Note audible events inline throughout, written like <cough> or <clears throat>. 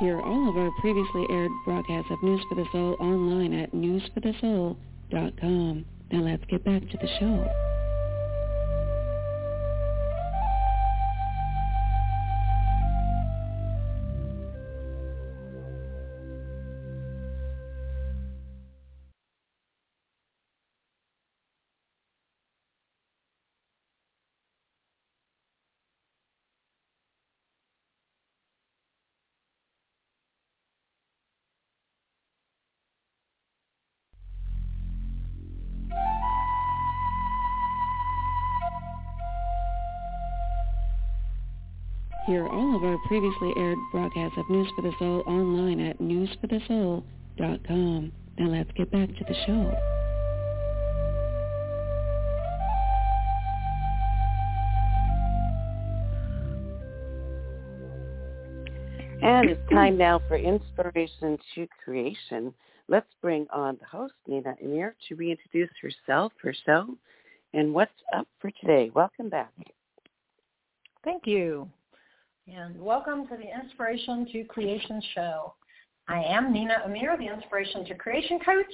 Hear all of our previously aired broadcasts of News for the Soul online at newsforthesoul.com. Now let's get back to the show. Previously aired broadcasts of News for the Soul online at newsforthesoul.com. Now let's get back to the show. And it's time now for Inspiration to Creation. Let's bring on the host, Nina Amir, to reintroduce herself, her show, and what's up for today. Welcome back. Thank you. And welcome to the Inspiration to Creation show. I am Nina Amir, the Inspiration to Creation coach.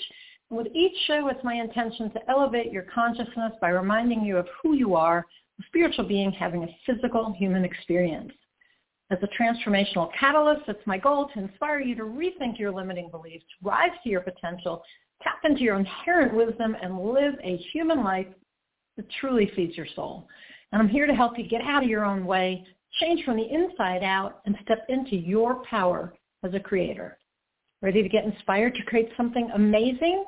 With each show, it's my intention to elevate your consciousness by reminding you of who you are, a spiritual being having a physical human experience. As a transformational catalyst, it's my goal to inspire you to rethink your limiting beliefs, rise to your potential, tap into your inherent wisdom, and live a human life that truly feeds your soul. And I'm here to help you get out of your own way, change from the inside out, and step into your power as a creator. Ready to get inspired to create something amazing?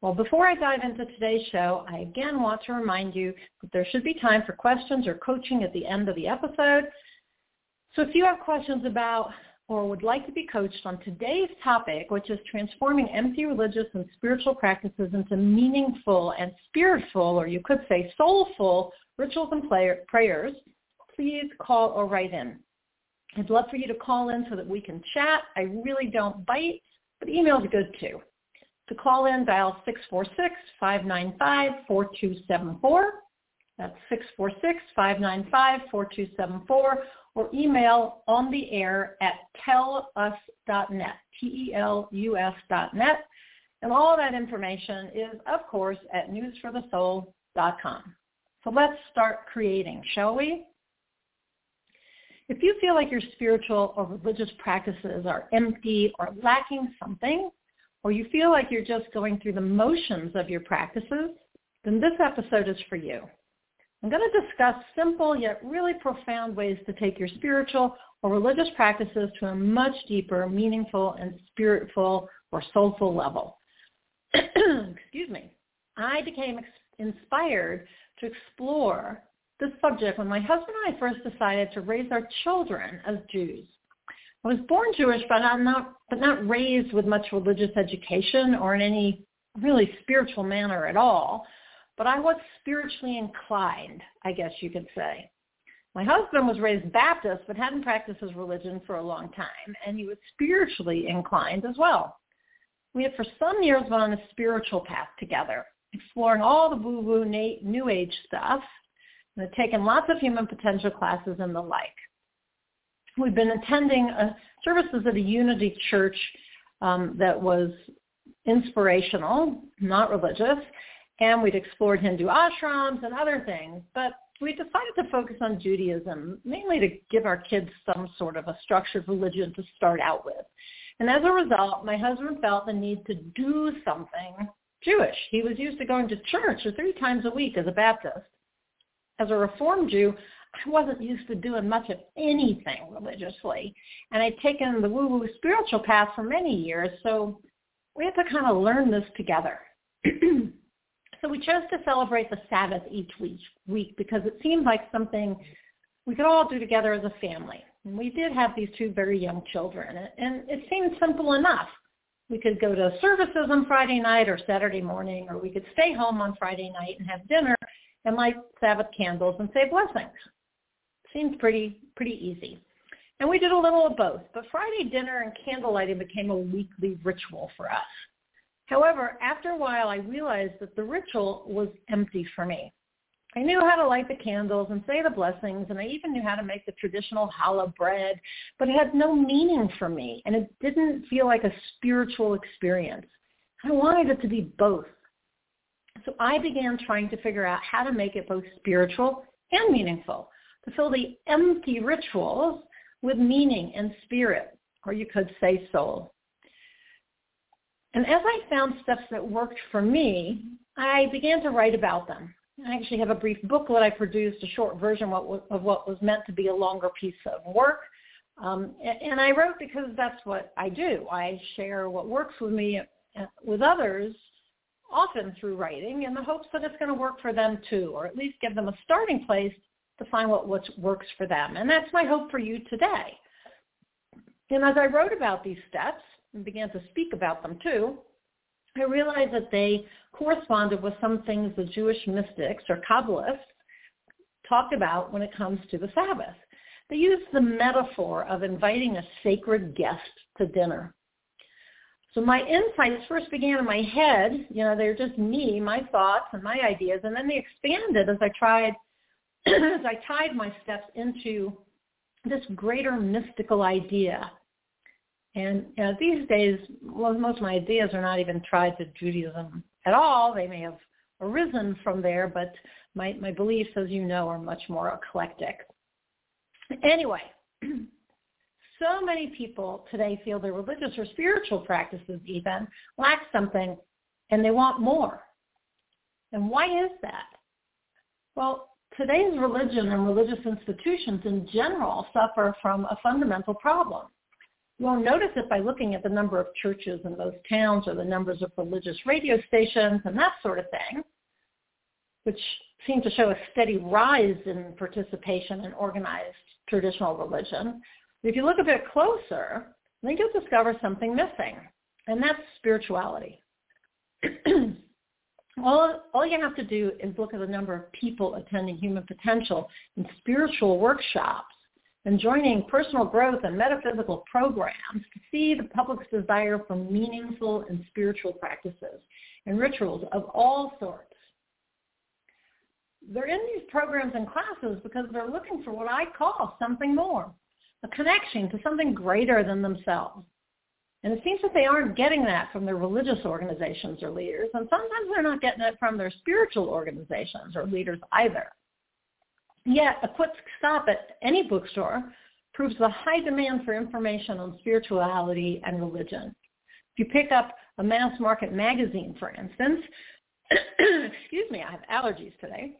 Well, before I dive into today's show, I again want to remind you that there should be time for questions or coaching at the end of the episode. So if you have questions about or would like to be coached on today's topic, which is transforming empty religious and spiritual practices into meaningful and spiritful, or you could say soulful rituals and prayers, please call or write in. I'd love for you to call in so that we can chat. I really don't bite, but email's good too. To call in, dial 646-595-4274. That's 646-595-4274 or email on the air at telus.net, T-E-L-U-S dot net. And all that information is, of course, at newsforthesoul.com. So let's start creating, shall we? If you feel like your spiritual or religious practices are empty or lacking something, or you feel like you're just going through the motions of your practices, then this episode is for you. I'm going to discuss simple yet really profound ways to take your spiritual or religious practices to a much deeper, meaningful, and spiritful or soulful level. <clears throat> Excuse me. I became inspired to explore this subject when my husband and I first decided to raise our children as Jews. I was born Jewish, but I'm not, but not raised with much religious education or in any really spiritual manner at all. But I was spiritually inclined, I guess you could say. My husband was raised Baptist, but hadn't practiced his religion for a long time, and he was spiritually inclined as well. We had for some years been on a spiritual path together, exploring all the woo-woo New Age stuff, had taken lots of human potential classes and the like. We've been attending uh, services at a Unity Church um, that was inspirational, not religious, and we'd explored Hindu ashrams and other things, but we decided to focus on Judaism, mainly to give our kids some sort of a structured religion to start out with. And as a result, my husband felt the need to do something Jewish. He was used to going to church three times a week as a Baptist as a Reform Jew, I wasn't used to doing much of anything religiously. And I'd taken the woo-woo spiritual path for many years, so we had to kind of learn this together. <clears throat> so we chose to celebrate the Sabbath each week, week because it seemed like something we could all do together as a family. And we did have these two very young children, and it seemed simple enough. We could go to services on Friday night or Saturday morning, or we could stay home on Friday night and have dinner and light Sabbath candles and say blessings. Seems pretty pretty easy. And we did a little of both, but Friday dinner and candle lighting became a weekly ritual for us. However, after a while, I realized that the ritual was empty for me. I knew how to light the candles and say the blessings, and I even knew how to make the traditional challah bread, but it had no meaning for me, and it didn't feel like a spiritual experience. I wanted it to be both. So I began trying to figure out how to make it both spiritual and meaningful, to fill the empty rituals with meaning and spirit, or you could say soul. And as I found steps that worked for me, I began to write about them. I actually have a brief booklet I produced, a short version of what was meant to be a longer piece of work. Um, and I wrote because that's what I do. I share what works with me uh, with others, often through writing, in the hopes that it's going to work for them too, or at least give them a starting place to find what works for them. And that's my hope for you today. And as I wrote about these steps and began to speak about them too, I realized that they corresponded with some things the Jewish mystics or Kabbalists talked about when it comes to the Sabbath. They used the metaphor of inviting a sacred guest to dinner. So my insights first began in my head, you know, they're just me, my thoughts and my ideas, and then they expanded as I tried, <clears throat> as I tied my steps into this greater mystical idea and you know, these days, well, most of my ideas are not even tied to Judaism at all. They may have arisen from there, but my, my beliefs, as you know, are much more eclectic. Anyway, <clears throat> so many people today feel their religious or spiritual practices even lack something and they want more. And why is that? Well, today's religion and religious institutions in general suffer from a fundamental problem. You'll notice it by looking at the number of churches in those towns or the numbers of religious radio stations and that sort of thing, which seem to show a steady rise in participation in organized traditional religion. If you look a bit closer, I think you'll discover something missing, and that's spirituality. <clears throat> all, all you have to do is look at the number of people attending human potential in spiritual workshops and joining personal growth and metaphysical programs to see the public's desire for meaningful and spiritual practices and rituals of all sorts. They're in these programs and classes because they're looking for what I call something more, a connection to something greater than themselves. And it seems that they aren't getting that from their religious organizations or leaders, and sometimes they're not getting it from their spiritual organizations or leaders either. Yet a quick stop at any bookstore proves the high demand for information on spirituality and religion. If you pick up a mass market magazine, for instance, <clears throat> excuse me, I have allergies today,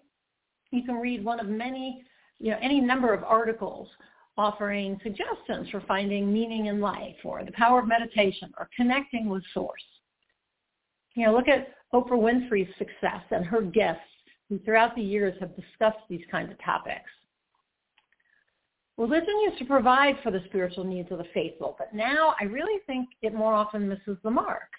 you can read one of many, you know, any number of articles offering suggestions for finding meaning in life or the power of meditation or connecting with source. You know, look at Oprah Winfrey's success and her guests who throughout the years have discussed these kinds of topics. Religion used to provide for the spiritual needs of the faithful, but now I really think it more often misses the mark.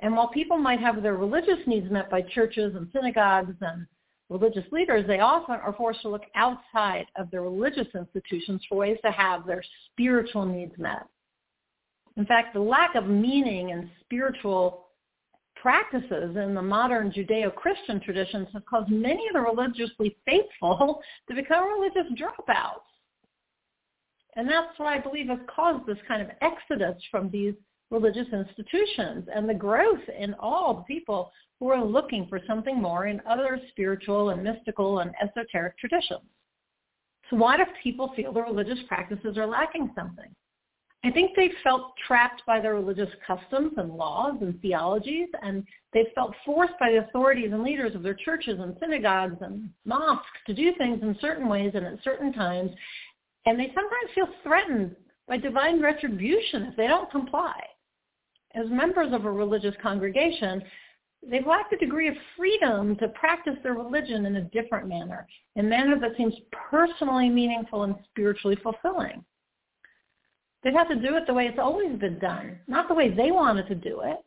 And while people might have their religious needs met by churches and synagogues and religious leaders, they often are forced to look outside of their religious institutions for ways to have their spiritual needs met. In fact, the lack of meaning and spiritual practices in the modern Judeo-Christian traditions have caused many of the religiously faithful <laughs> to become religious dropouts. And that's what I believe has caused this kind of exodus from these religious institutions and the growth in all the people who are looking for something more in other spiritual and mystical and esoteric traditions. So why do people feel the religious practices are lacking something? I think they felt trapped by their religious customs and laws and theologies, and they felt forced by the authorities and leaders of their churches and synagogues and mosques to do things in certain ways and at certain times, and they sometimes feel threatened by divine retribution if they don't comply. As members of a religious congregation, they've lacked a degree of freedom to practice their religion in a different manner, a manner that seems personally meaningful and spiritually fulfilling. They'd have to do it the way it's always been done, not the way they wanted to do it.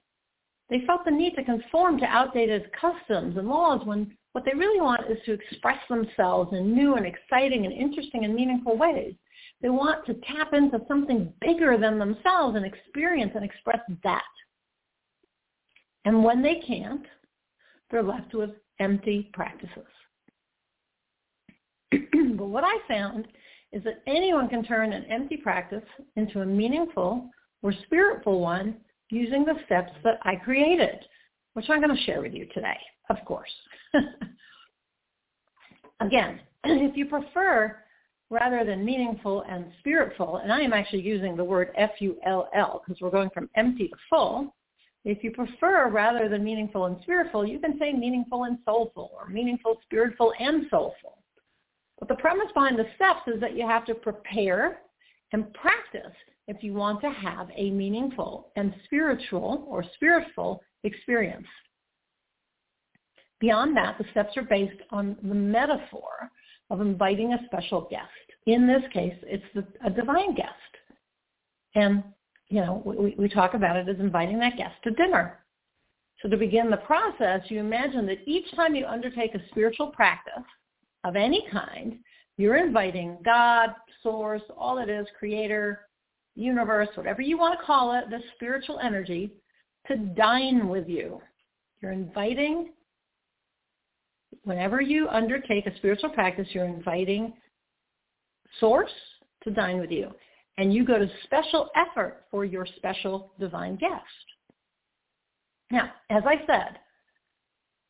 They felt the need to conform to outdated customs and laws when what they really want is to express themselves in new and exciting and interesting and meaningful ways. They want to tap into something bigger than themselves and experience and express that. And when they can't, they're left with empty practices. <clears throat> but what I found is that anyone can turn an empty practice into a meaningful or spiritful one using the steps that I created, which I'm going to share with you today, of course. <laughs> Again, <clears throat> if you prefer rather than meaningful and spiritful, and I am actually using the word F-U-L-L because we're going from empty to full, if you prefer rather than meaningful and spiritful, you can say meaningful and soulful or meaningful, spiritful, and soulful. But the premise behind the steps is that you have to prepare and practice if you want to have a meaningful and spiritual or spiritful experience. Beyond that, the steps are based on the metaphor of inviting a special guest. In this case, it's the, a divine guest. And, you know, we, we talk about it as inviting that guest to dinner. So to begin the process, you imagine that each time you undertake a spiritual practice of any kind, you're inviting God, source, all it is, creator, universe, whatever you want to call it, the spiritual energy, to dine with you. You're inviting whenever you undertake a spiritual practice, you're inviting source to dine with you. And you go to special effort for your special divine guest. Now, as I said,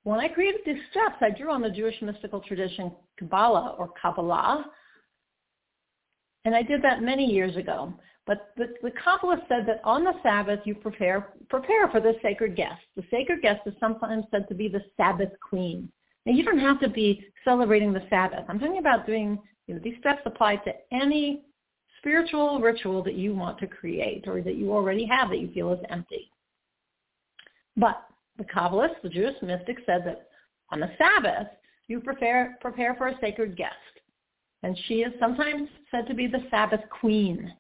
when I created these steps, I drew on the Jewish mystical tradition Kabbalah or Kabbalah. And I did that many years ago. But the, the Kabbalah said that on the Sabbath you prepare prepare for the sacred guest. The sacred guest is sometimes said to be the Sabbath queen. Now, you don't have to be celebrating the Sabbath. I'm talking about doing, you know, these steps apply to any spiritual ritual that you want to create or that you already have that you feel is empty. But the Kabbalists, the Jewish mystics, said that on the Sabbath, you prepare, prepare for a sacred guest. And she is sometimes said to be the Sabbath queen.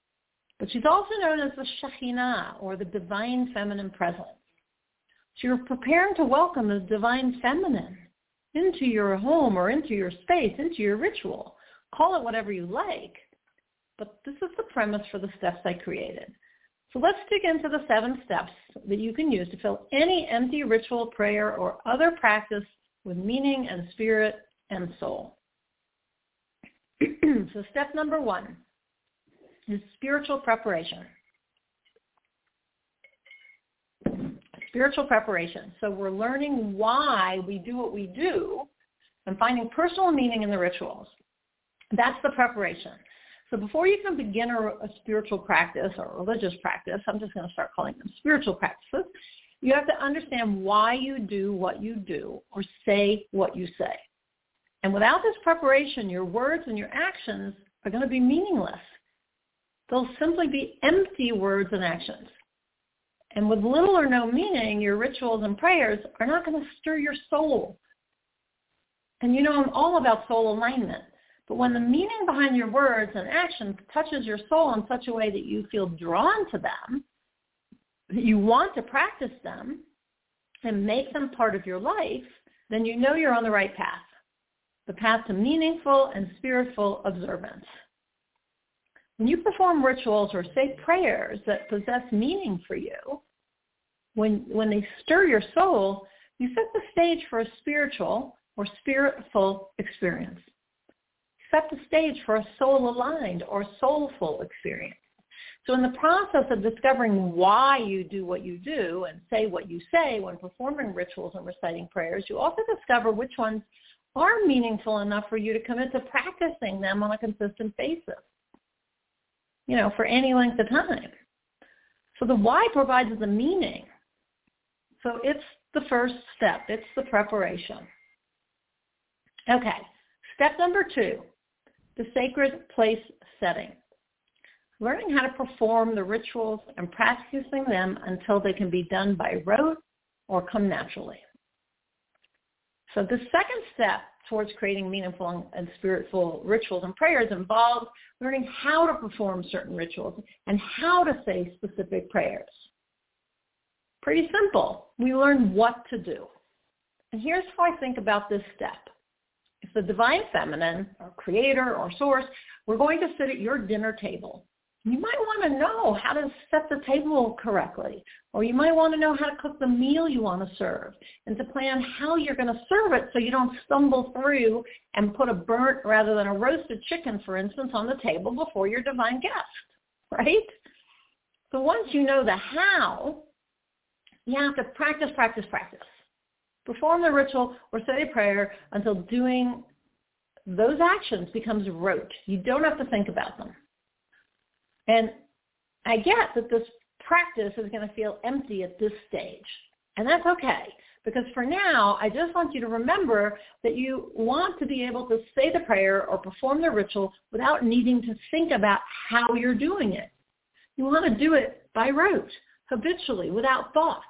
But she's also known as the Shekhinah, or the divine feminine presence. So you're preparing to welcome the divine feminine into your home or into your space, into your ritual. Call it whatever you like. But this is the premise for the steps I created. So let's dig into the seven steps that you can use to fill any empty ritual, prayer, or other practice with meaning and spirit and soul. <clears throat> so step number one is spiritual preparation. spiritual preparation. So we're learning why we do what we do and finding personal meaning in the rituals. That's the preparation. So before you can begin a, a spiritual practice or religious practice, I'm just going to start calling them spiritual practices, you have to understand why you do what you do or say what you say. And without this preparation, your words and your actions are going to be meaningless. They'll simply be empty words and actions. And with little or no meaning, your rituals and prayers are not going to stir your soul. And you know, I'm all about soul alignment. But when the meaning behind your words and actions touches your soul in such a way that you feel drawn to them, that you want to practice them and make them part of your life, then you know you're on the right path, the path to meaningful and spiritual observance. When you perform rituals or say prayers that possess meaning for you, when, when they stir your soul, you set the stage for a spiritual or spiritful experience. Set the stage for a soul-aligned or soulful experience. So in the process of discovering why you do what you do and say what you say when performing rituals and reciting prayers, you also discover which ones are meaningful enough for you to commit to practicing them on a consistent basis, you know, for any length of time. So the why provides the meaning so it's the first step. It's the preparation. Okay. Step number two, the sacred place setting. Learning how to perform the rituals and practicing them until they can be done by rote or come naturally. So the second step towards creating meaningful and spiritual rituals and prayers involves learning how to perform certain rituals and how to say specific prayers. Pretty simple. We learn what to do. And here's how I think about this step. The divine feminine or creator or source, we're going to sit at your dinner table You might want to know how to set the table correctly, or you might want to know how to cook the meal you want to serve and to plan how you're going to serve it so you don't stumble through and put a burnt rather than a roasted chicken, for instance, on the table before your divine guest, right? So once you know the how, you have to practice, practice, practice. Perform the ritual or say a prayer until doing those actions becomes rote. You don't have to think about them. And I get that this practice is going to feel empty at this stage. And that's okay. Because for now, I just want you to remember that you want to be able to say the prayer or perform the ritual without needing to think about how you're doing it. You want to do it by rote, habitually, without thought.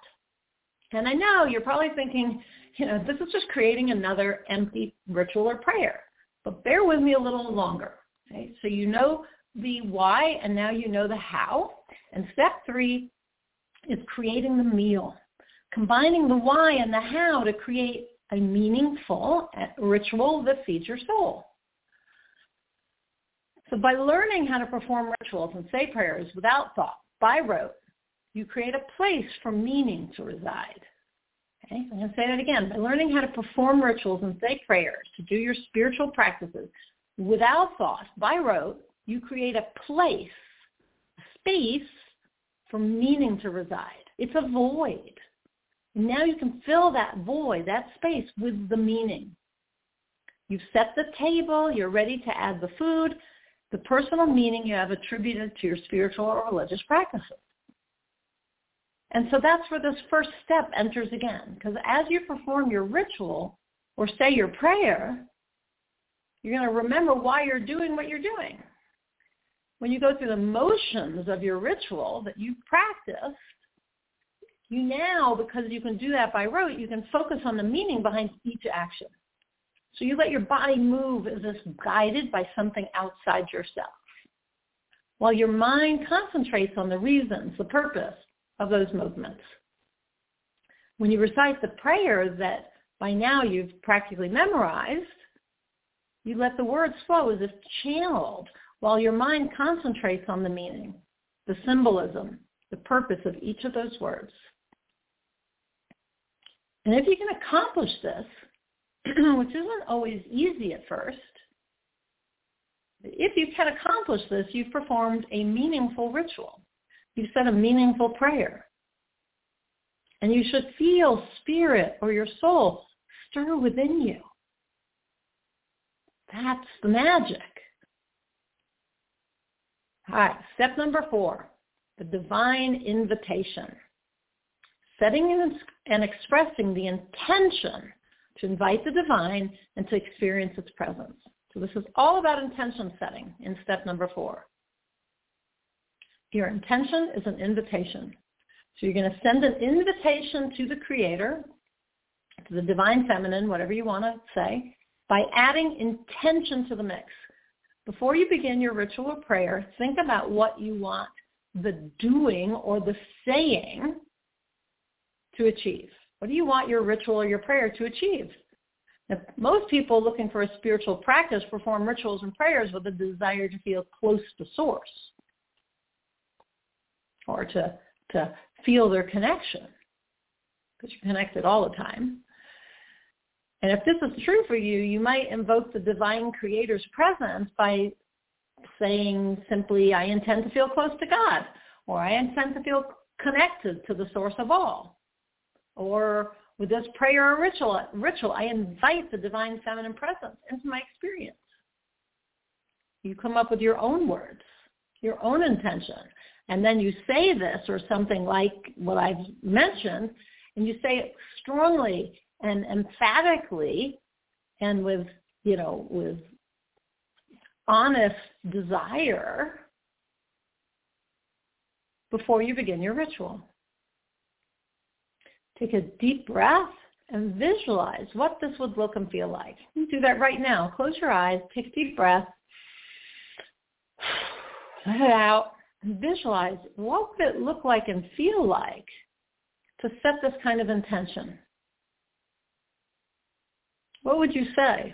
And I know you're probably thinking, you know, this is just creating another empty ritual or prayer. But bear with me a little longer. Okay? So you know the why and now you know the how. And step three is creating the meal, combining the why and the how to create a meaningful ritual that feeds your soul. So by learning how to perform rituals and say prayers without thought, by rote, you create a place for meaning to reside. Okay, I'm going to say that again. By learning how to perform rituals and say prayers, to do your spiritual practices without thought, by rote, you create a place, a space for meaning to reside. It's a void. Now you can fill that void, that space with the meaning. You've set the table, you're ready to add the food, the personal meaning you have attributed to your spiritual or religious practices. And so that's where this first step enters again. Because as you perform your ritual or say your prayer, you're going to remember why you're doing what you're doing when you go through the motions of your ritual that you've practiced, you now, because you can do that by rote, you can focus on the meaning behind each action. So you let your body move as if guided by something outside yourself. While your mind concentrates on the reasons, the purpose of those movements. When you recite the prayer that by now you've practically memorized, you let the words flow as if channeled while your mind concentrates on the meaning, the symbolism, the purpose of each of those words. And if you can accomplish this, <clears throat> which isn't always easy at first, if you can accomplish this, you've performed a meaningful ritual. You've said a meaningful prayer. And you should feel spirit or your soul stir within you. That's the magic. All right, step number four, the divine invitation. Setting and expressing the intention to invite the divine and to experience its presence. So this is all about intention setting in step number four. Your intention is an invitation. So you're going to send an invitation to the creator, to the divine feminine, whatever you want to say, by adding intention to the mix. Before you begin your ritual or prayer, think about what you want the doing or the saying to achieve. What do you want your ritual or your prayer to achieve? Now, most people looking for a spiritual practice perform rituals and prayers with a desire to feel close to source or to, to feel their connection because you're connected all the time. And if this is true for you, you might invoke the divine creator's presence by saying simply, I intend to feel close to God, or I intend to feel connected to the source of all. Or with this prayer or ritual, ritual, I invite the divine feminine presence into my experience. You come up with your own words, your own intention, and then you say this or something like what I've mentioned, and you say it strongly and emphatically and with, you know, with honest desire before you begin your ritual. Take a deep breath and visualize what this would look and feel like. You do that right now. Close your eyes, take a deep breath, <sighs> let it out, visualize what would it look like and feel like to set this kind of intention what would you say?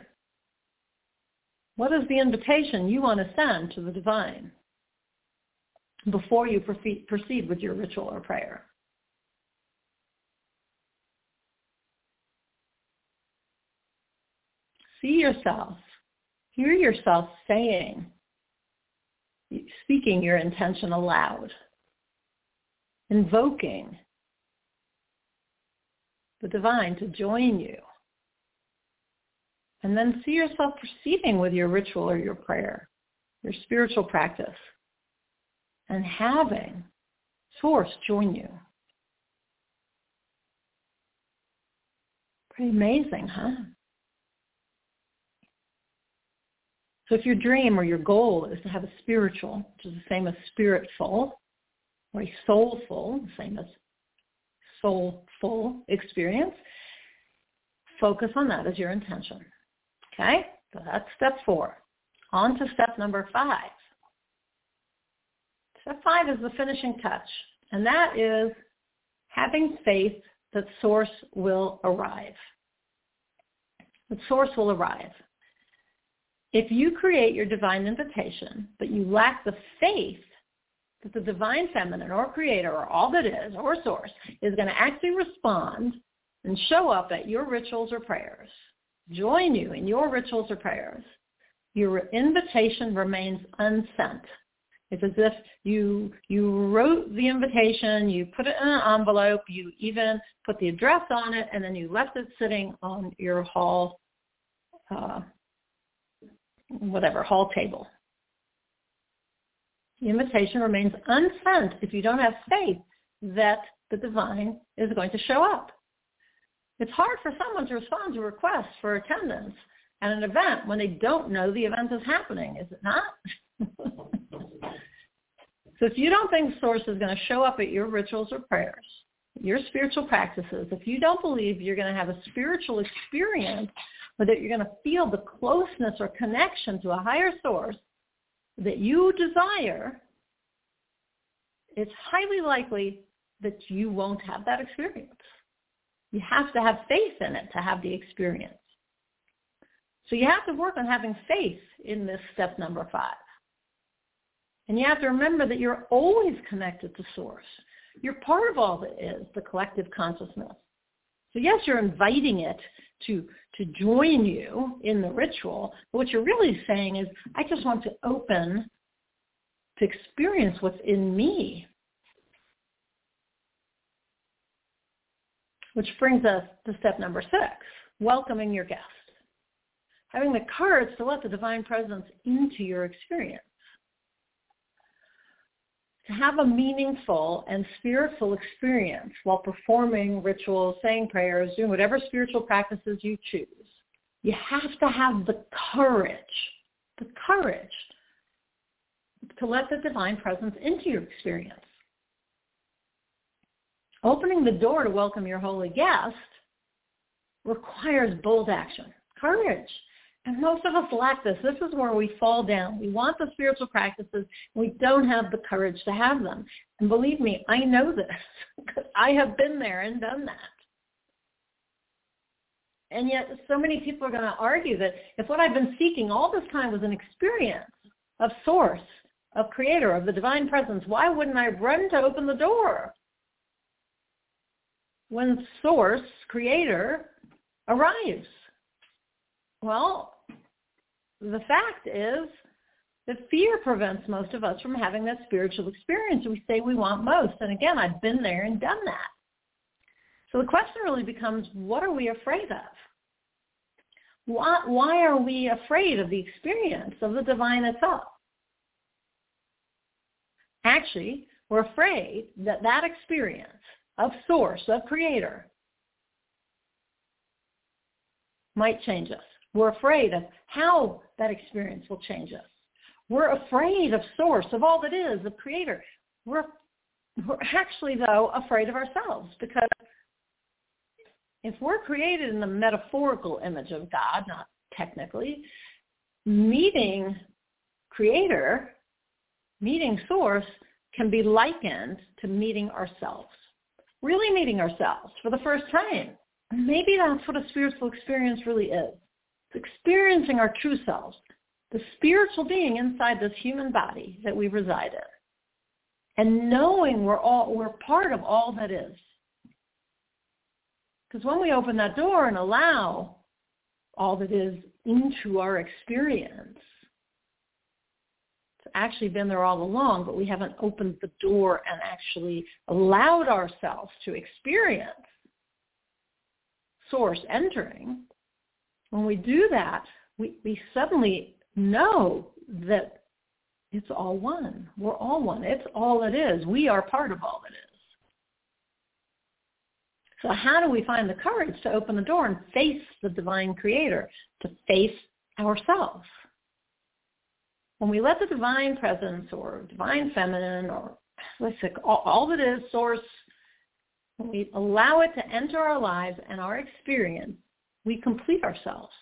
What is the invitation you want to send to the divine? before you proceed with your ritual or prayer. See yourself, hear yourself saying, speaking your intention aloud, invoking the divine to join you. And then see yourself proceeding with your ritual or your prayer, your spiritual practice, and having Source join you. Pretty amazing, huh? So if your dream or your goal is to have a spiritual, which is the same as spiritful, or a soulful, the same as soulful experience, focus on that as your intention. Okay? So that's step four. On to step number five. Step five is the finishing touch, and that is having faith that source will arrive. That source will arrive. If you create your divine invitation, but you lack the faith that the divine feminine or creator or all that is or source is going to actually respond and show up at your rituals or prayers, join you in your rituals or prayers, your invitation remains unsent. It's as if you you wrote the invitation, you put it in an envelope, you even put the address on it, and then you left it sitting on your hall, uh, whatever hall table. The invitation remains unsent if you don't have faith that the divine is going to show up. It's hard for someone to respond to requests for attendance at an event when they don't know the event is happening, is it not? <laughs> so if you don't think Source is going to show up at your rituals or prayers, your spiritual practices, if you don't believe you're going to have a spiritual experience that you're going to feel the closeness or connection to a higher source that you desire, it's highly likely that you won't have that experience. You have to have faith in it to have the experience. So you have to work on having faith in this step number five. And you have to remember that you're always connected to source. You're part of all that is, the collective consciousness. So yes, you're inviting it to, to join you in the ritual. But what you're really saying is, I just want to open to experience what's in me Which brings us to step number six, welcoming your guest. Having the courage to let the divine presence into your experience. To have a meaningful and spiritual experience while performing rituals, saying prayers, doing whatever spiritual practices you choose, you have to have the courage, the courage to let the divine presence into your experience. Opening the door to welcome your holy guest requires bold action, courage. And most of us lack this. This is where we fall down. We want the spiritual practices. We don't have the courage to have them. And believe me, I know this <laughs> because I have been there and done that. And yet so many people are going to argue that if what I've been seeking all this time was an experience of source, of creator, of the divine presence, why wouldn't I run to open the door? when source, creator, arrives? Well, the fact is that fear prevents most of us from having that spiritual experience we say we want most. And again, I've been there and done that. So the question really becomes, what are we afraid of? Why, why are we afraid of the experience of the divine itself? Actually, we're afraid that that experience of source, of creator, might change us. We're afraid of how that experience will change us. We're afraid of source, of all that is, of creator. We're, we're actually, though, afraid of ourselves because if we're created in the metaphorical image of God, not technically, meeting creator, meeting source can be likened to meeting ourselves really meeting ourselves for the first time. Maybe that's what a spiritual experience really is. Experiencing our true selves, the spiritual being inside this human body that we reside in. and knowing we're all we're part of all that is. Because when we open that door and allow all that is into our experience, it's actually been there all along, but we haven't opened the door and actually allowed ourselves to experience source entering. When we do that, we, we suddenly know that it's all one. We're all one. It's all it is. We are part of all it is. So how do we find the courage to open the door and face the divine creator, to face ourselves? When we let the divine presence or divine feminine or let's say all, all that is source, when we allow it to enter our lives and our experience, we complete ourselves.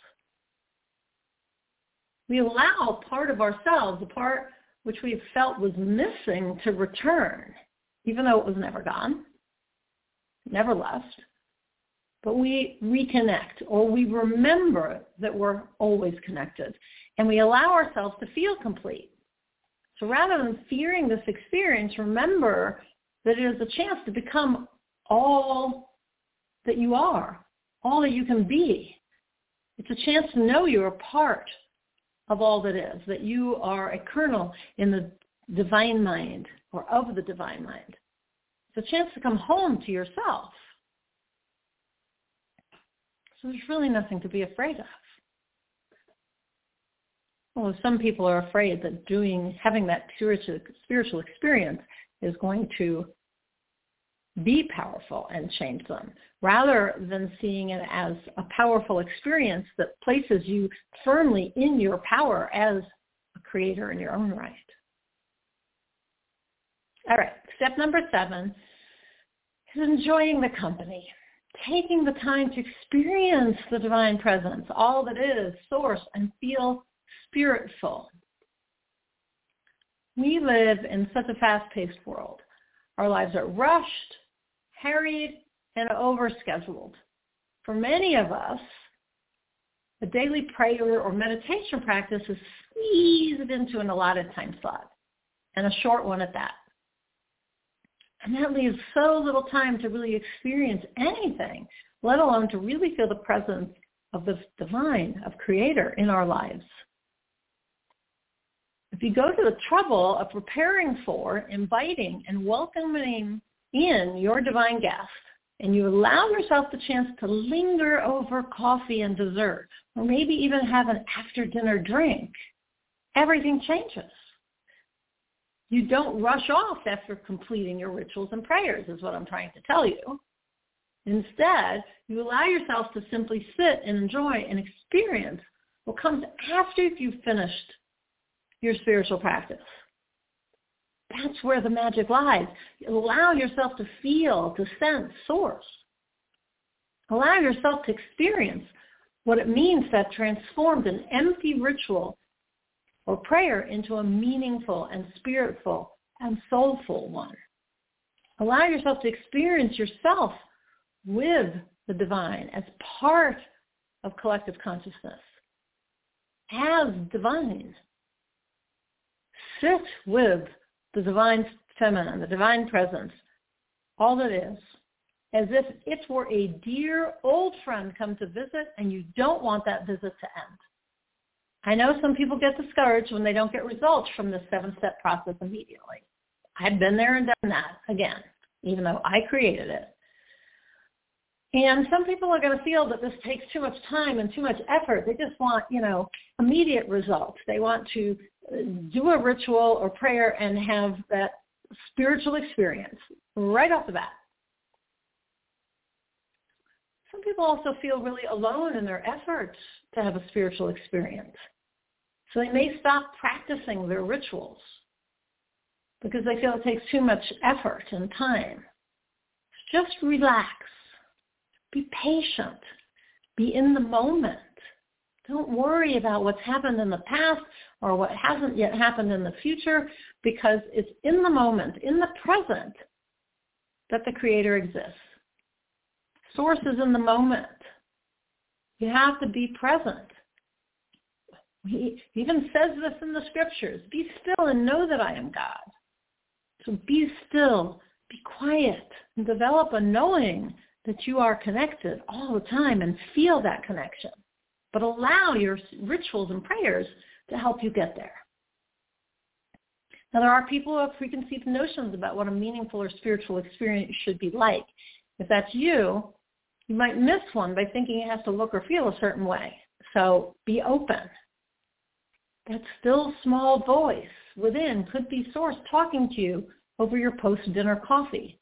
We allow part of ourselves, the part which we felt was missing to return, even though it was never gone never left, but we reconnect or we remember that we're always connected and we allow ourselves to feel complete. So rather than fearing this experience, remember that it is a chance to become all that you are, all that you can be. It's a chance to know you're a part of all that is, that you are a kernel in the divine mind or of the divine mind. It's a chance to come home to yourself. So there's really nothing to be afraid of. Well, some people are afraid that doing, having that spiritual, spiritual experience is going to be powerful and change them, rather than seeing it as a powerful experience that places you firmly in your power as a creator in your own right. All right, step number seven is enjoying the company, taking the time to experience the divine presence, all that is, source, and feel spiritful. We live in such a fast-paced world. Our lives are rushed, harried, and overscheduled. For many of us, a daily prayer or meditation practice is squeezed into an allotted time slot, and a short one at that. And that leaves so little time to really experience anything, let alone to really feel the presence of the divine, of creator in our lives. If you go to the trouble of preparing for, inviting, and welcoming in your divine guest, and you allow yourself the chance to linger over coffee and dessert, or maybe even have an after-dinner drink, everything changes. You don't rush off after completing your rituals and prayers is what I'm trying to tell you. Instead, you allow yourself to simply sit and enjoy and experience what comes after you've finished your spiritual practice. That's where the magic lies. Allow yourself to feel, to sense source. Allow yourself to experience what it means to transformed an empty ritual or prayer into a meaningful and spiritful and soulful one. Allow yourself to experience yourself with the divine as part of collective consciousness, as divine. Sit with the divine feminine, the divine presence, all that is, as if it were a dear old friend come to visit and you don't want that visit to end. I know some people get discouraged when they don't get results from this seven-step process immediately. I've been there and done that again, even though I created it. And some people are going to feel that this takes too much time and too much effort. They just want, you know, immediate results. They want to uh, do a ritual or prayer and have that spiritual experience right off the bat. Some people also feel really alone in their efforts to have a spiritual experience. So they may stop practicing their rituals because they feel it takes too much effort and time. Just relax. Be patient. Be in the moment. Don't worry about what's happened in the past or what hasn't yet happened in the future because it's in the moment, in the present, that the Creator exists. Source is in the moment. You have to be present. He even says this in the scriptures. Be still and know that I am God. So be still, be quiet, and develop a knowing that you are connected all the time and feel that connection. But allow your rituals and prayers to help you get there. Now, there are people who have preconceived notions about what a meaningful or spiritual experience should be like. If that's you, you might miss one by thinking it has to look or feel a certain way. So be open. That still small voice within could be source talking to you over your post-dinner coffee.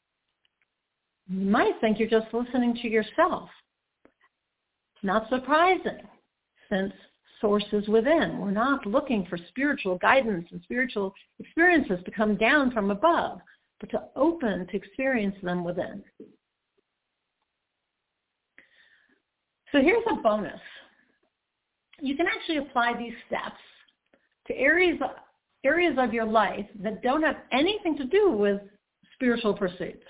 You might think you're just listening to yourself. Not surprising, since source is within. We're not looking for spiritual guidance and spiritual experiences to come down from above, but to open to experience them within. So here's a bonus. You can actually apply these steps to areas areas of your life that don't have anything to do with spiritual pursuits.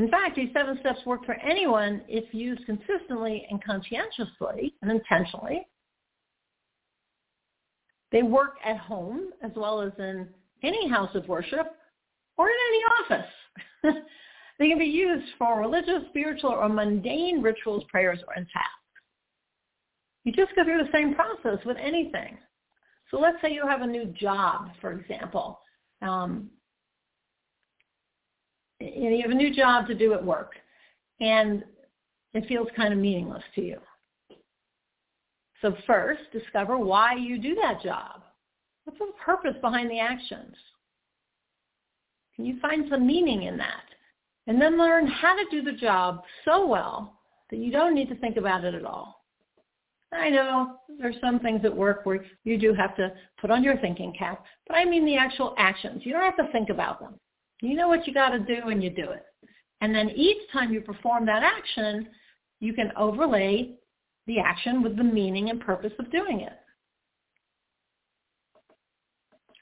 In fact, these seven steps work for anyone if used consistently and conscientiously and intentionally. They work at home as well as in any house of worship or in any office. <laughs> they can be used for religious, spiritual, or mundane rituals, prayers, or tasks. You just go through the same process with anything. So let's say you have a new job, for example. Um, you have a new job to do at work, and it feels kind of meaningless to you. So first, discover why you do that job. What's the purpose behind the actions? Can you find some meaning in that? And then learn how to do the job so well that you don't need to think about it at all. I know there's some things at work where you do have to put on your thinking cap, but I mean the actual actions. You don't have to think about them. You know what you got to do and you do it. And then each time you perform that action, you can overlay the action with the meaning and purpose of doing it.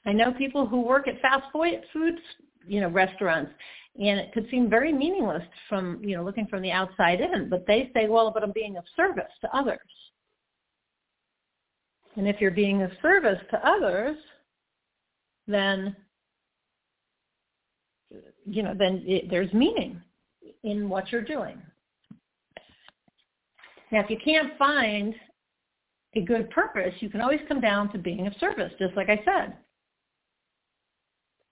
I know people who work at fast food, you know, restaurants, and it could seem very meaningless from, you know, looking from the outside in, but they say, well, but I'm being of service to others. And if you're being of service to others, then you know then it, there's meaning in what you're doing. Now, if you can't find a good purpose, you can always come down to being of service, just like I said.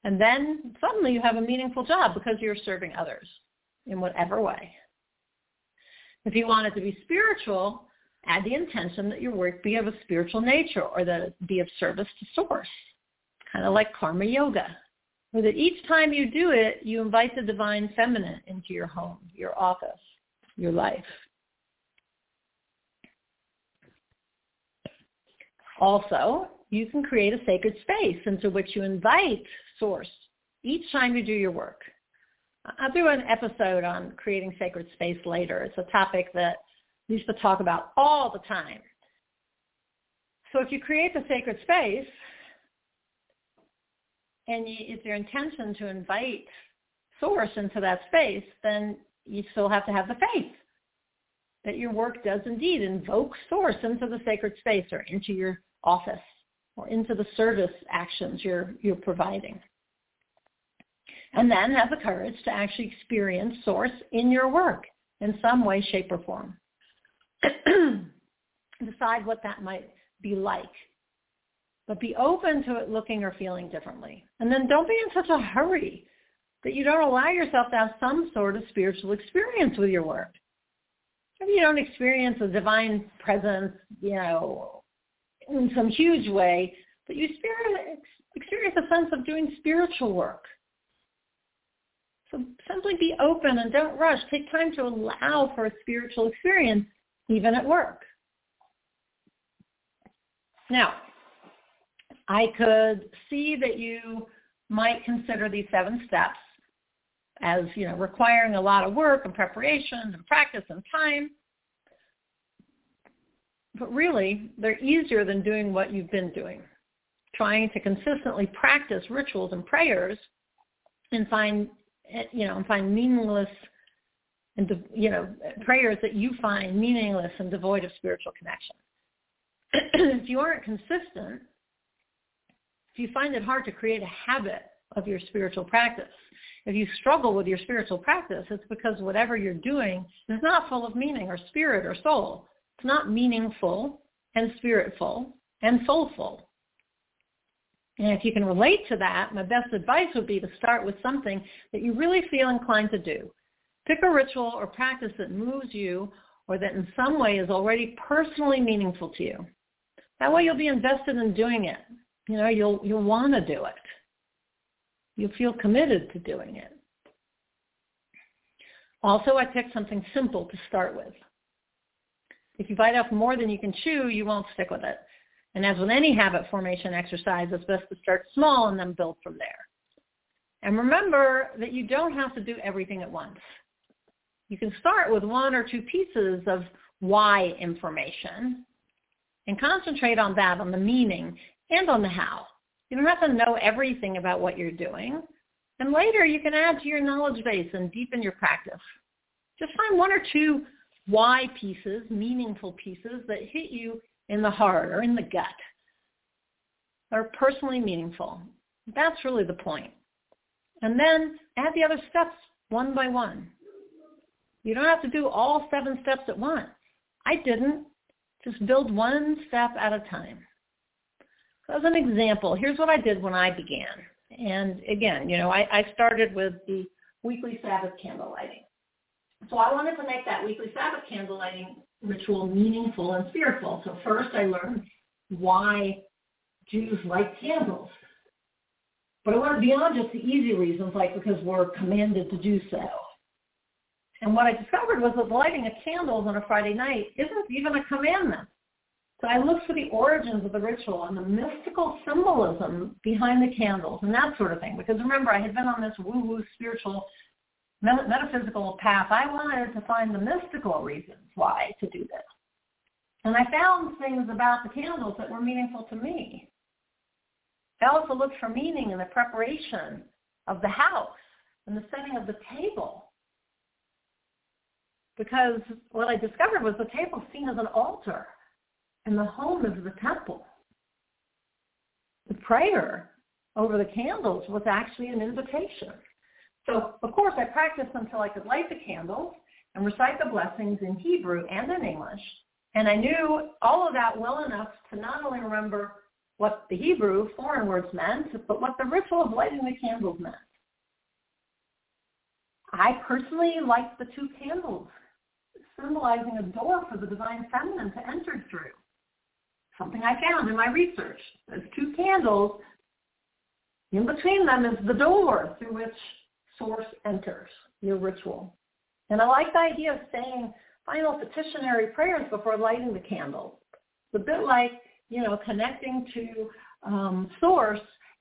And then suddenly you have a meaningful job because you're serving others in whatever way. If you want it to be spiritual, add the intention that your work be of a spiritual nature or that it be of service to source, kind of like karma yoga. Or that each time you do it, you invite the divine feminine into your home, your office, your life. Also, you can create a sacred space into which you invite source each time you do your work. I'll do an episode on creating sacred space later. It's a topic that we used to talk about all the time. So if you create the sacred space, and it's your intention to invite source into that space, then you still have to have the faith that your work does indeed invoke source into the sacred space or into your office or into the service actions you're, you're providing. And then have the courage to actually experience source in your work in some way, shape, or form. <clears throat> decide what that might be like. But be open to it looking or feeling differently. And then don't be in such a hurry that you don't allow yourself to have some sort of spiritual experience with your work. Maybe you don't experience a divine presence, you know, in some huge way, but you experience a sense of doing spiritual work. So simply be open and don't rush. Take time to allow for a spiritual experience even at work. Now, I could see that you might consider these seven steps as, you know, requiring a lot of work and preparation and practice and time. But really, they're easier than doing what you've been doing, trying to consistently practice rituals and prayers and find, you know, and find meaningless and you know prayers that you find meaningless and devoid of spiritual connection. <clears throat> if you aren't consistent, if you find it hard to create a habit of your spiritual practice. If you struggle with your spiritual practice, it's because whatever you're doing is not full of meaning or spirit or soul. It's not meaningful and spiritful and soulful. And if you can relate to that, my best advice would be to start with something that you really feel inclined to do. Pick a ritual or practice that moves you or that in some way is already personally meaningful to you. That way you'll be invested in doing it. You know, you'll you'll want to do it. You'll feel committed to doing it. Also, I picked something simple to start with. If you bite off more than you can chew, you won't stick with it. And as with any habit formation exercise, it's best to start small and then build from there. And remember that you don't have to do everything at once. You can start with one or two pieces of why information and concentrate on that, on the meaning and on the how. You don't have to know everything about what you're doing. And later you can add to your knowledge base and deepen your practice. Just find one or two why pieces, meaningful pieces that hit you in the heart or in the gut. Are personally meaningful. That's really the point. And then add the other steps one by one. You don't have to do all seven steps at once. I didn't. Just build one step at a time. So as an example, here's what I did when I began. And again, you know, I, I started with the weekly Sabbath candle lighting. So I wanted to make that weekly Sabbath candle lighting ritual meaningful and spiritual. So first I learned why Jews light candles. But I went beyond just the easy reasons, like because we're commanded to do so. And what I discovered was that lighting of candles on a Friday night isn't even a commandment. So I looked for the origins of the ritual and the mystical symbolism behind the candles and that sort of thing. Because remember, I had been on this woo-woo spiritual metaphysical path. I wanted to find the mystical reasons why to do this. And I found things about the candles that were meaningful to me. I also looked for meaning in the preparation of the house and the setting of the table because what I discovered was the table seen as an altar and the home is the temple. The prayer over the candles was actually an invitation. So, of course, I practiced until I could light the candles and recite the blessings in Hebrew and in English. And I knew all of that well enough to not only remember what the Hebrew foreign words meant, but what the ritual of lighting the candles meant. I personally liked the two candles symbolizing a door for the divine feminine to enter through. Something I found in my research. There's two candles. In between them is the door through which source enters your ritual. And I like the idea of saying final petitionary prayers before lighting the candle. It's a bit like, you know, connecting to um, source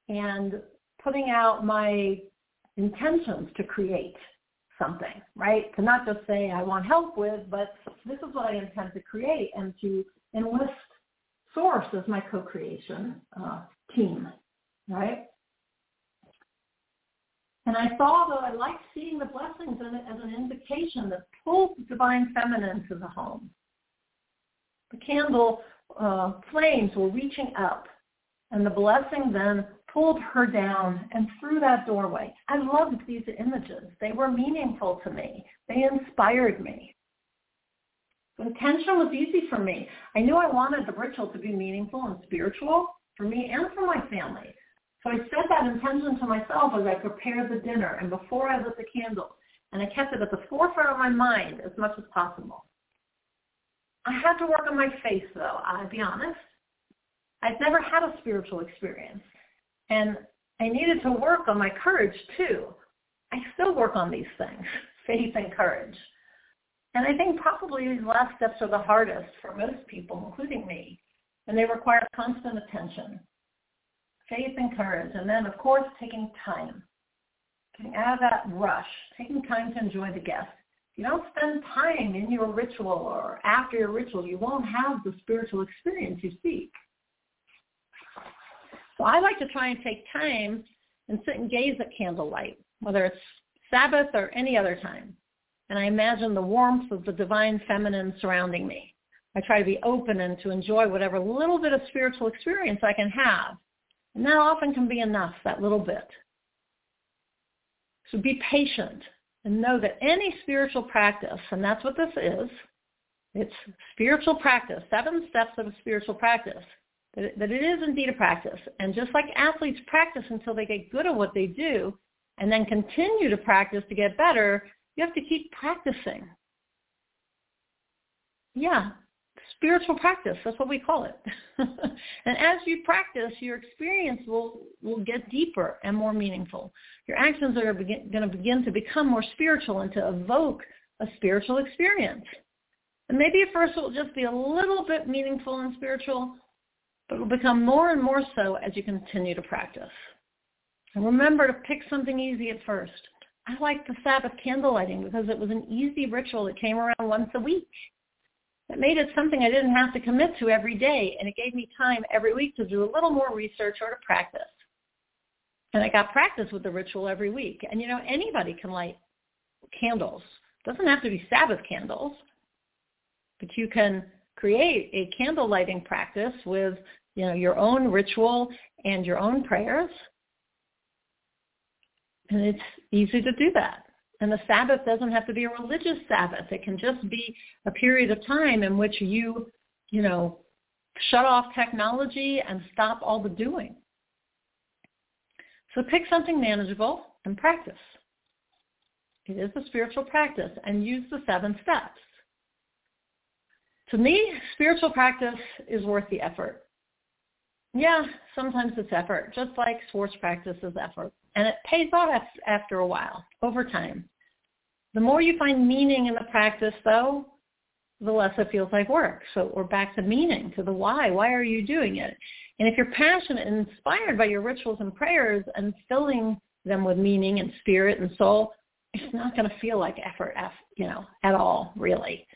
and putting out my intentions to create something, right? To not just say I want help with, but this is what I intend to create and to enlist Source as my co-creation uh, team, right? And I saw though, I liked seeing the blessings as an invitation that pulled the divine feminine to the home. The candle uh, flames were reaching up, and the blessing then pulled her down and through that doorway. I loved these images. They were meaningful to me. They inspired me. Intention was easy for me. I knew I wanted the ritual to be meaningful and spiritual for me and for my family. So I set that intention to myself as I prepared the dinner and before I lit the candles. And I kept it at the forefront of my mind as much as possible. I had to work on my faith, though, I'll be honest. I'd never had a spiritual experience. And I needed to work on my courage too. I still work on these things, <laughs> faith and courage. And I think probably these last steps are the hardest for most people, including me. And they require constant attention, faith and courage. And then, of course, taking time. Getting out of that rush, taking time to enjoy the guest. If you don't spend time in your ritual or after your ritual, you won't have the spiritual experience you seek. So I like to try and take time and sit and gaze at candlelight, whether it's Sabbath or any other time. And I imagine the warmth of the divine feminine surrounding me. I try to be open and to enjoy whatever little bit of spiritual experience I can have. And that often can be enough, that little bit. So be patient and know that any spiritual practice, and that's what this is, it's spiritual practice, seven steps of a spiritual practice, that it, that it is indeed a practice. And just like athletes practice until they get good at what they do and then continue to practice to get better, you have to keep practicing. Yeah, spiritual practice. That's what we call it. <laughs> and as you practice, your experience will, will get deeper and more meaningful. Your actions are begin, going to begin to become more spiritual and to evoke a spiritual experience. And maybe at first it will just be a little bit meaningful and spiritual, but it will become more and more so as you continue to practice. And remember to pick something easy at first. I like the Sabbath candle lighting because it was an easy ritual that came around once a week. It made it something I didn't have to commit to every day, and it gave me time every week to do a little more research or to practice. And I got practice with the ritual every week. And you know, anybody can light candles. It doesn't have to be Sabbath candles, but you can create a candle lighting practice with, you know, your own ritual and your own prayers. And it's easy to do that. And the Sabbath doesn't have to be a religious Sabbath. It can just be a period of time in which you, you know, shut off technology and stop all the doing. So pick something manageable and practice. It is a spiritual practice and use the seven steps. To me, spiritual practice is worth the effort. Yeah, sometimes it's effort, just like sports practice is effort. And it pays off after a while, over time. The more you find meaning in the practice, though, the less it feels like work. So we're back to meaning, to the why. Why are you doing it? And if you're passionate and inspired by your rituals and prayers and filling them with meaning and spirit and soul, it's not going to feel like effort, you know, at all, really.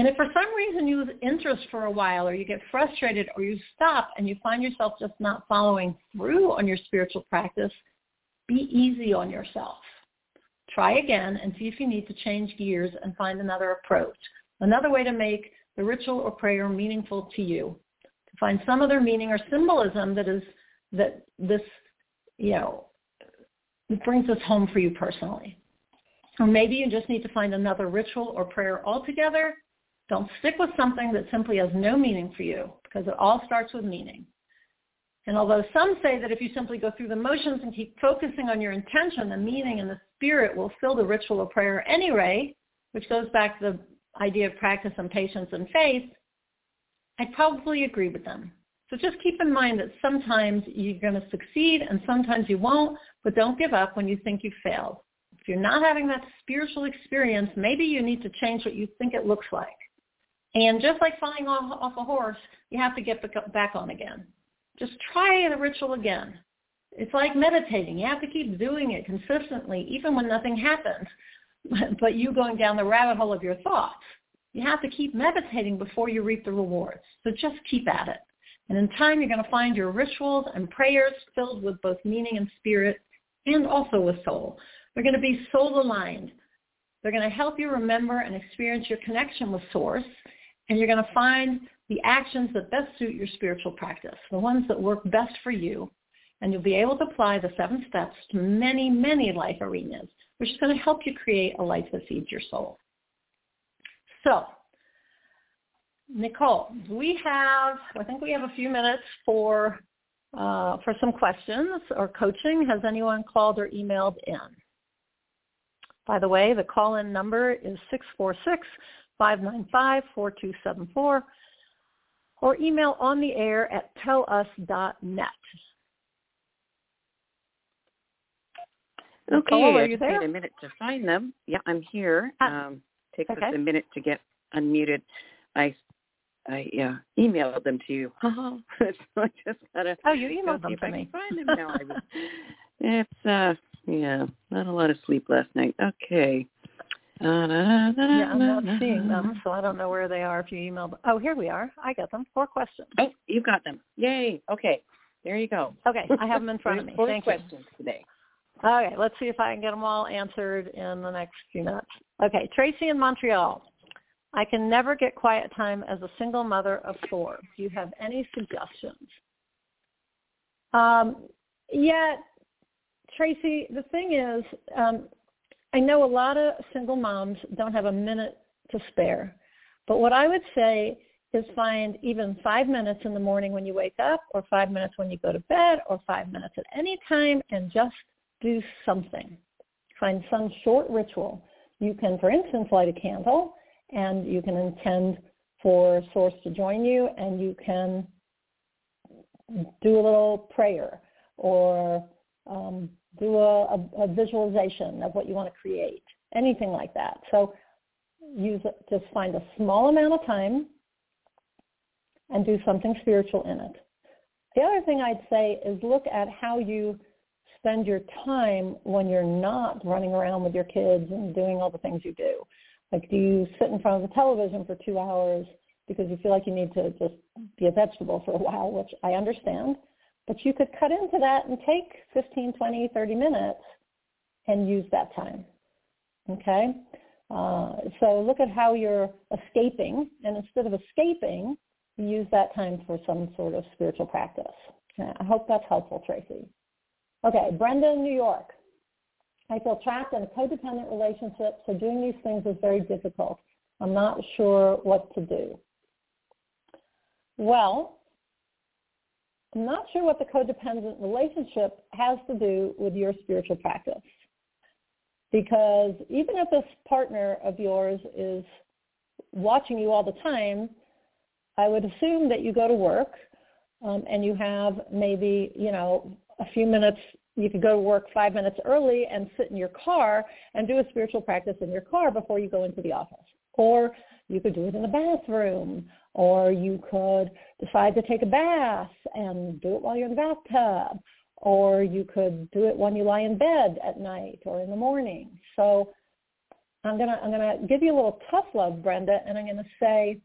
And if for some reason you lose interest for a while or you get frustrated or you stop and you find yourself just not following through on your spiritual practice, be easy on yourself. Try again and see if you need to change gears and find another approach, another way to make the ritual or prayer meaningful to you, to find some other meaning or symbolism that is that this, you know, brings us home for you personally. Or maybe you just need to find another ritual or prayer altogether don't stick with something that simply has no meaning for you because it all starts with meaning. And although some say that if you simply go through the motions and keep focusing on your intention, the meaning and the spirit will fill the ritual of prayer anyway, which goes back to the idea of practice and patience and faith, I'd probably agree with them. So just keep in mind that sometimes you're going to succeed and sometimes you won't, but don't give up when you think you've failed. If you're not having that spiritual experience, maybe you need to change what you think it looks like. And just like falling off, off a horse, you have to get back on again. Just try the ritual again. It's like meditating. You have to keep doing it consistently, even when nothing happens, <laughs> but you going down the rabbit hole of your thoughts. You have to keep meditating before you reap the rewards. So just keep at it. And in time, you're going to find your rituals and prayers filled with both meaning and spirit and also with soul. They're going to be soul aligned. They're going to help you remember and experience your connection with Source and you're going to find the actions that best suit your spiritual practice, the ones that work best for you. And you'll be able to apply the seven steps to many, many life arenas, which is going to help you create a life that feeds your soul. So, Nicole, we have, I think we have a few minutes for uh, for some questions or coaching. Has anyone called or emailed in? By the way, the call-in number is 646 595-4274 or email on the air at telus.net. Okay, Nicole, are you there? a minute to find them. Yeah, I'm here. Ah, um, takes okay. us a minute to get unmuted. I I uh, emailed them to you. <laughs> so I just gotta. Oh, you emailed them to me. find them now. it's uh, yeah, not a lot of sleep last night. Okay. Yeah, I'm not seeing them, so I don't know where they are if you emailed them. Oh, here we are. I got them. Four questions. Oh, you got them. Yay. Okay. There you go. Okay. I have them in front of me. Four Thank questions you. today. Okay. Let's see if I can get them all answered in the next few minutes. Okay. Tracy in Montreal. I can never get quiet time as a single mother of four. Do you have any suggestions? Um, yeah, Tracy, the thing is, um, I know a lot of single moms don't have a minute to spare. But what I would say is find even five minutes in the morning when you wake up or five minutes when you go to bed or five minutes at any time and just do something. Find some short ritual. You can, for instance, light a candle and you can intend for source to join you and you can do a little prayer or um, do a, a, a visualization of what you want to create, anything like that. So use just find a small amount of time and do something spiritual in it. The other thing I'd say is look at how you spend your time when you're not running around with your kids and doing all the things you do. Like do you sit in front of the television for two hours because you feel like you need to just be a vegetable for a while, which I understand. But you could cut into that and take 15, 20, 30 minutes and use that time. Okay? Uh, so look at how you're escaping, and instead of escaping, use that time for some sort of spiritual practice. I hope that's helpful, Tracy. Okay, Brenda in New York. I feel trapped in a codependent relationship, so doing these things is very difficult. I'm not sure what to do. Well, I'm not sure what the codependent relationship has to do with your spiritual practice. Because even if this partner of yours is watching you all the time, I would assume that you go to work um, and you have maybe, you know, a few minutes, you could go to work five minutes early and sit in your car and do a spiritual practice in your car before you go into the office. Or you could do it in the bathroom, or you could decide to take a bath and do it while you're in the bathtub, or you could do it when you lie in bed at night or in the morning. So I'm gonna I'm gonna give you a little tough love, Brenda, and I'm gonna say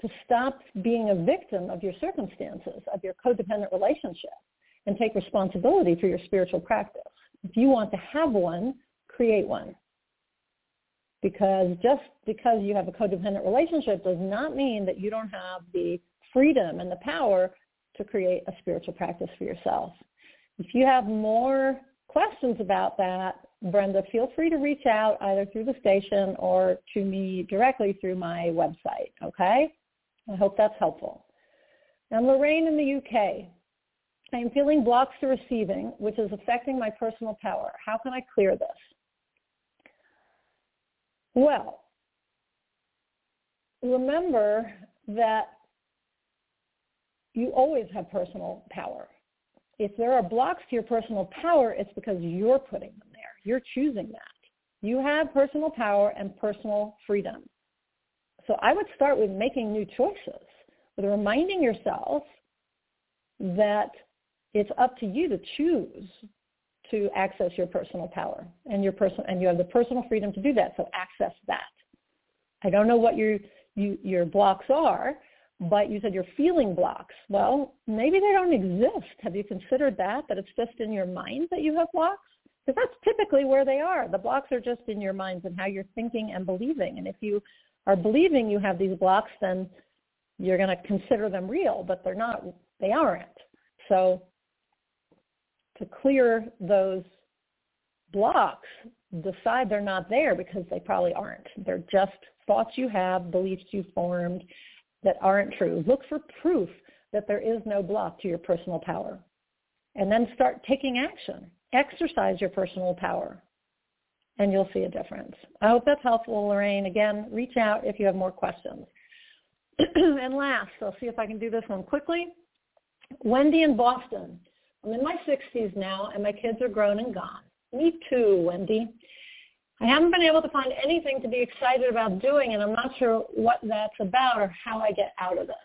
to stop being a victim of your circumstances, of your codependent relationship, and take responsibility for your spiritual practice. If you want to have one, create one. Because just because you have a codependent relationship does not mean that you don't have the freedom and the power to create a spiritual practice for yourself. If you have more questions about that, Brenda, feel free to reach out either through the station or to me directly through my website, okay? I hope that's helpful. And Lorraine in the UK. I am feeling blocks to receiving, which is affecting my personal power. How can I clear this? Well, remember that you always have personal power. If there are blocks to your personal power, it's because you're putting them there. You're choosing that. You have personal power and personal freedom. So I would start with making new choices, with reminding yourself that it's up to you to choose to access your personal power and your person and you have the personal freedom to do that. So access that. I don't know what your you, your blocks are, but you said you're feeling blocks. Well, maybe they don't exist. Have you considered that? That it's just in your mind that you have blocks? Because that's typically where they are. The blocks are just in your minds and how you're thinking and believing. And if you are believing you have these blocks, then you're going to consider them real, but they're not. They aren't. So to clear those blocks, decide they're not there because they probably aren't. They're just thoughts you have, beliefs you formed that aren't true. Look for proof that there is no block to your personal power. And then start taking action. Exercise your personal power and you'll see a difference. I hope that's helpful, Lorraine. Again, reach out if you have more questions. <clears throat> and last, I'll see if I can do this one quickly. Wendy in Boston. I'm in my 60s now, and my kids are grown and gone. Me too, Wendy. I haven't been able to find anything to be excited about doing, and I'm not sure what that's about or how I get out of this.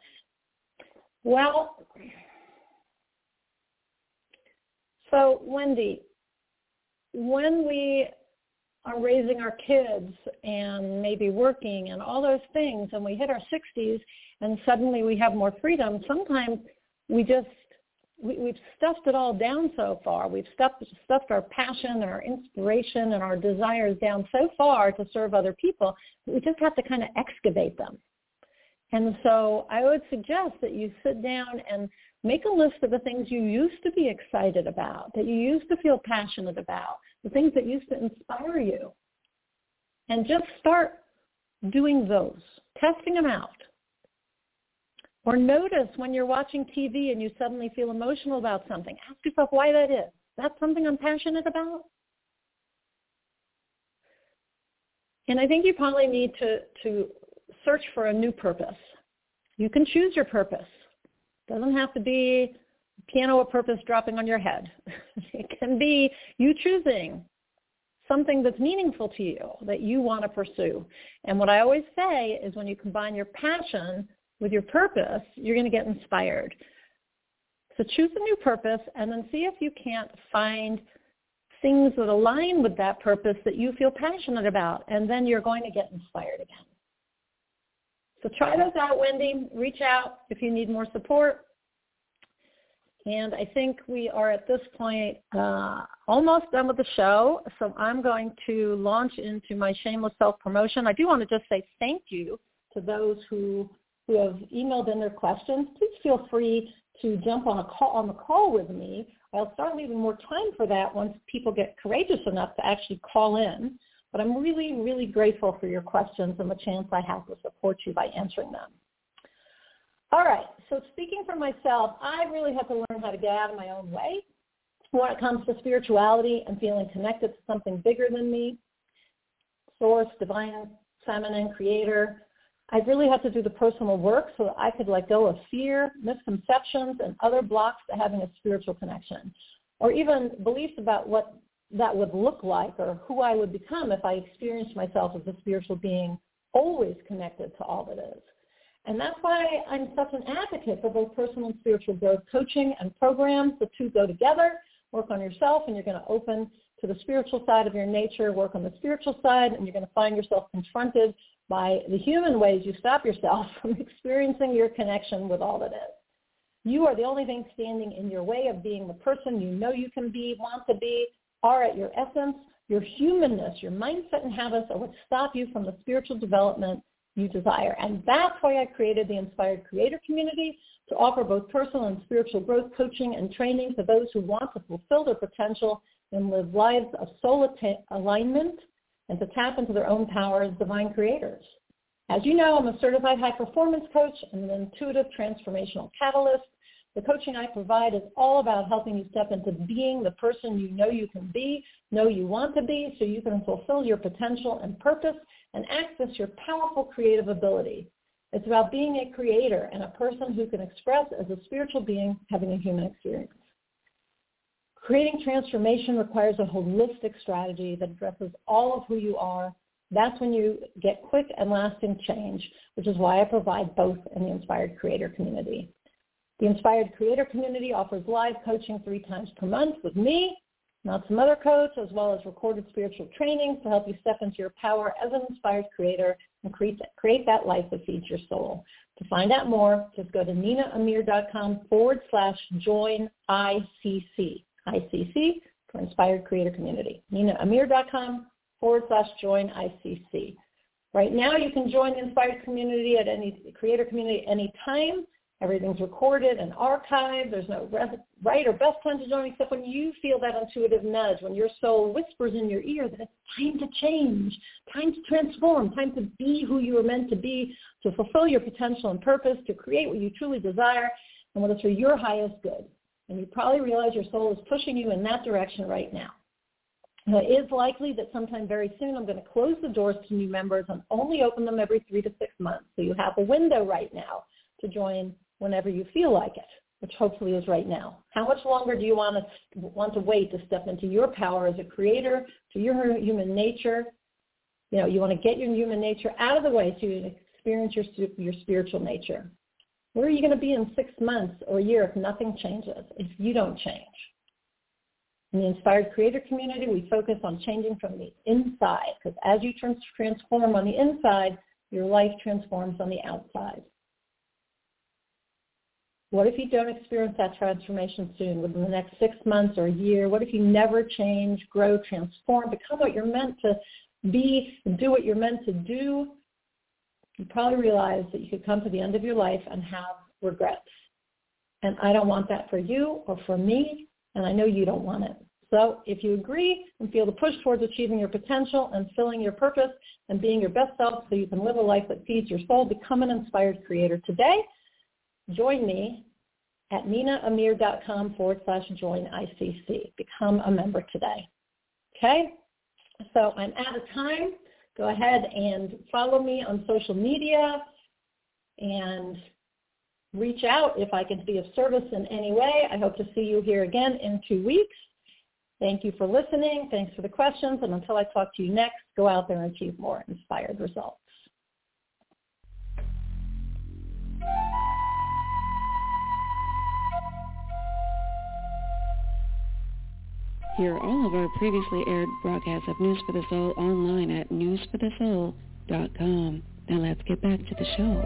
Well, so Wendy, when we are raising our kids and maybe working and all those things and we hit our 60s and suddenly we have more freedom, sometimes we just, we, we've stuffed it all down so far. We've stuffed, stuffed our passion and our inspiration and our desires down so far to serve other people, we just have to kind of excavate them. And so I would suggest that you sit down and make a list of the things you used to be excited about, that you used to feel passionate about, the things that used to inspire you. And just start doing those, testing them out. Or notice when you're watching TV and you suddenly feel emotional about something. Ask yourself why that is. That's something I'm passionate about? And I think you probably need to, to search for a new purpose. You can choose your purpose. It doesn't have to be piano of purpose dropping on your head. <laughs> it can be you choosing something that's meaningful to you that you want to pursue. And what I always say is when you combine your passion with your purpose, you're going to get inspired. So choose a new purpose and then see if you can't find things that align with that purpose that you feel passionate about. And then you're going to get inspired again. So try those out, Wendy. Reach out if you need more support. And I think we are at this point uh, almost done with the show. So I'm going to launch into my shameless self-promotion. I do want to just say thank you to those who who have emailed in their questions. Please feel free to jump on a call on the call with me. I'll start leaving more time for that once people get courageous enough to actually call in. But I'm really, really grateful for your questions and the chance I have to support you by answering them. All right, so speaking for myself, I really have to learn how to get out of my own way when it comes to spirituality and feeling connected to something bigger than me, source, divine, feminine, creator. I really have to do the personal work so that I could let go of fear, misconceptions, and other blocks to having a spiritual connection, or even beliefs about what that would look like or who I would become if I experienced myself as a spiritual being always connected to all that is. And that's why I'm such an advocate for both personal and spiritual growth coaching and programs. The two go together. Work on yourself and you're going to open to the spiritual side of your nature, work on the spiritual side, and you're going to find yourself confronted by the human ways you stop yourself <laughs> from experiencing your connection with all that is. You are the only thing standing in your way of being the person you know you can be, want to be, are at your essence. Your humanness, your mindset and habits are what stop you from the spiritual development you desire. And that's why I created the Inspired Creator Community to offer both personal and spiritual growth coaching and training to those who want to fulfill their potential and live lives of soul alignment and to tap into their own power as divine creators. As you know, I'm a certified high performance coach and an intuitive transformational catalyst the coaching I provide is all about helping you step into being the person you know you can be, know you want to be, so you can fulfill your potential and purpose and access your powerful creative ability. It's about being a creator and a person who can express as a spiritual being having a human experience. Creating transformation requires a holistic strategy that addresses all of who you are. That's when you get quick and lasting change, which is why I provide both in the Inspired Creator community. The Inspired Creator Community offers live coaching three times per month with me, not some other coach, as well as recorded spiritual trainings to help you step into your power as an inspired creator and create that, create that life that feeds your soul. To find out more, just go to ninaamir.com forward slash join ICC. ICC for Inspired Creator Community. ninaamir.com forward slash join ICC. Right now, you can join the Inspired Community at any Creator Community at any time. Everything's recorded and archived. There's no right or best time to join except when you feel that intuitive nudge, when your soul whispers in your ear that it's time to change, time to transform, time to be who you were meant to be, to fulfill your potential and purpose, to create what you truly desire, and what is for your highest good. And you probably realize your soul is pushing you in that direction right now. Now, it is likely that sometime very soon I'm going to close the doors to new members and only open them every three to six months. So you have a window right now to join whenever you feel like it, which hopefully is right now. How much longer do you want to want to wait to step into your power as a creator, to your human nature? You know, you want to get your human nature out of the way so you can experience your your spiritual nature. Where are you going to be in six months or a year if nothing changes, if you don't change? In the Inspired Creator community, we focus on changing from the inside because as you transform on the inside, your life transforms on the outside. What if you don't experience that transformation soon, within the next six months or a year? What if you never change, grow, transform, become what you're meant to be, do what you're meant to do? You probably realize that you could come to the end of your life and have regrets. And I don't want that for you or for me, and I know you don't want it. So if you agree and feel the push towards achieving your potential and filling your purpose and being your best self so you can live a life that feeds your soul, become an inspired creator today. Join me at ninaamir.com forward slash join ICC. Become a member today. Okay? So I'm out of time. Go ahead and follow me on social media and reach out if I can be of service in any way. I hope to see you here again in two weeks. Thank you for listening. Thanks for the questions. And until I talk to you next, go out there and achieve more inspired results. Hear all of our previously aired broadcasts of News for the Soul online at newsforthesoul.com. Now let's get back to the show.